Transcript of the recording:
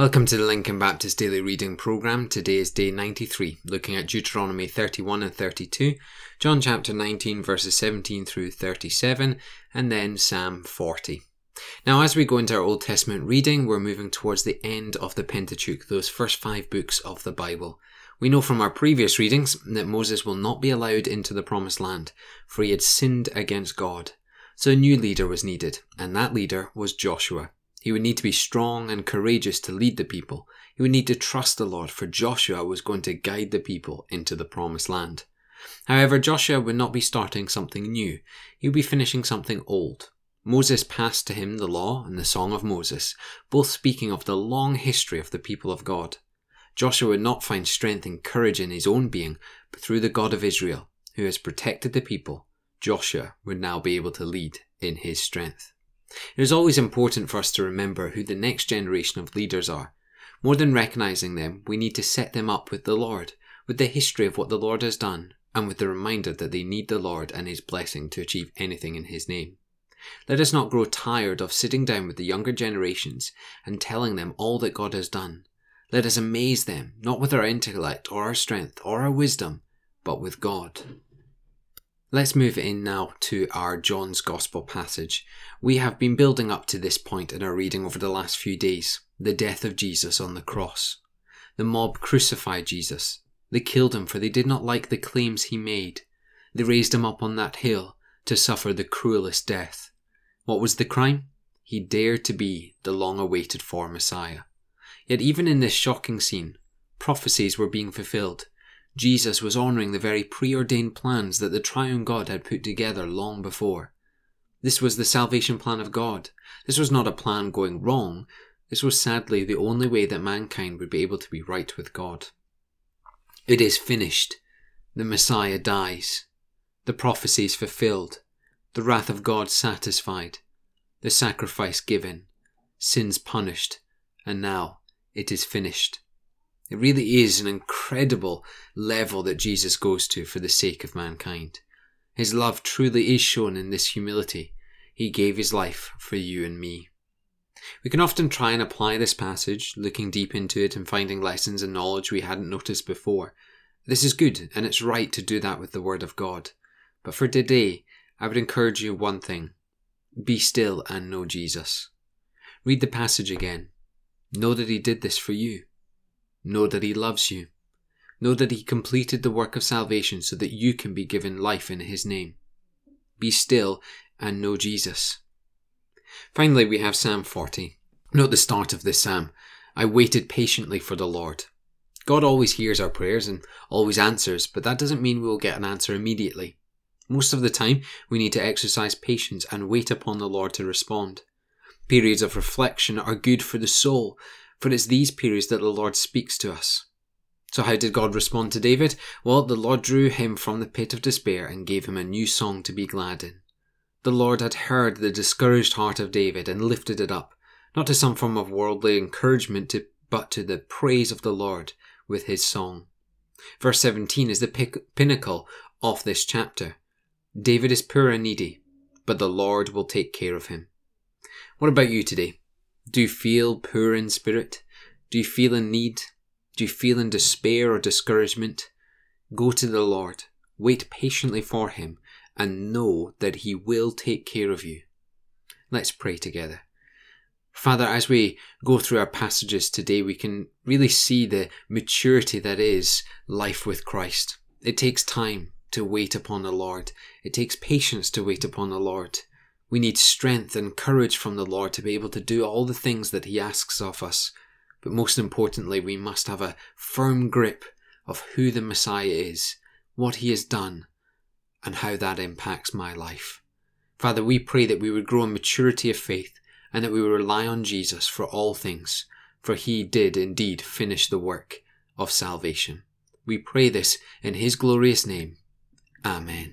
Welcome to the Lincoln Baptist Daily Reading Program. Today is day 93, looking at Deuteronomy 31 and 32, John chapter 19, verses 17 through 37, and then Psalm 40. Now, as we go into our Old Testament reading, we're moving towards the end of the Pentateuch, those first five books of the Bible. We know from our previous readings that Moses will not be allowed into the Promised Land, for he had sinned against God. So a new leader was needed, and that leader was Joshua. He would need to be strong and courageous to lead the people. He would need to trust the Lord, for Joshua was going to guide the people into the promised land. However, Joshua would not be starting something new. He would be finishing something old. Moses passed to him the law and the Song of Moses, both speaking of the long history of the people of God. Joshua would not find strength and courage in his own being, but through the God of Israel, who has protected the people, Joshua would now be able to lead in his strength. It is always important for us to remember who the next generation of leaders are. More than recognizing them, we need to set them up with the Lord, with the history of what the Lord has done, and with the reminder that they need the Lord and His blessing to achieve anything in His name. Let us not grow tired of sitting down with the younger generations and telling them all that God has done. Let us amaze them, not with our intellect or our strength or our wisdom, but with God. Let's move in now to our John's Gospel passage. We have been building up to this point in our reading over the last few days the death of Jesus on the cross. The mob crucified Jesus. They killed him for they did not like the claims he made. They raised him up on that hill to suffer the cruelest death. What was the crime? He dared to be the long awaited for Messiah. Yet even in this shocking scene, prophecies were being fulfilled Jesus was honouring the very preordained plans that the triune God had put together long before. This was the salvation plan of God. This was not a plan going wrong. This was sadly the only way that mankind would be able to be right with God. It is finished. The Messiah dies. The prophecy is fulfilled. The wrath of God satisfied. The sacrifice given. Sins punished. And now it is finished. It really is an incredible level that Jesus goes to for the sake of mankind. His love truly is shown in this humility. He gave his life for you and me. We can often try and apply this passage, looking deep into it and finding lessons and knowledge we hadn't noticed before. This is good, and it's right to do that with the Word of God. But for today, I would encourage you one thing be still and know Jesus. Read the passage again. Know that He did this for you. Know that He loves you. Know that He completed the work of salvation so that you can be given life in His name. Be still and know Jesus. Finally, we have Psalm 40. Note the start of this psalm. I waited patiently for the Lord. God always hears our prayers and always answers, but that doesn't mean we will get an answer immediately. Most of the time, we need to exercise patience and wait upon the Lord to respond. Periods of reflection are good for the soul for it's these periods that the Lord speaks to us. So, how did God respond to David? Well, the Lord drew him from the pit of despair and gave him a new song to be glad in. The Lord had heard the discouraged heart of David and lifted it up, not to some form of worldly encouragement, to, but to the praise of the Lord with his song. Verse 17 is the pinnacle of this chapter. David is poor and needy, but the Lord will take care of him. What about you today? Do you feel poor in spirit? Do you feel in need? Do you feel in despair or discouragement? Go to the Lord, wait patiently for Him, and know that He will take care of you. Let's pray together. Father, as we go through our passages today, we can really see the maturity that is life with Christ. It takes time to wait upon the Lord. It takes patience to wait upon the Lord. We need strength and courage from the Lord to be able to do all the things that He asks of us. But most importantly, we must have a firm grip of who the Messiah is, what He has done, and how that impacts my life. Father, we pray that we would grow in maturity of faith and that we would rely on Jesus for all things, for He did indeed finish the work of salvation. We pray this in His glorious name. Amen.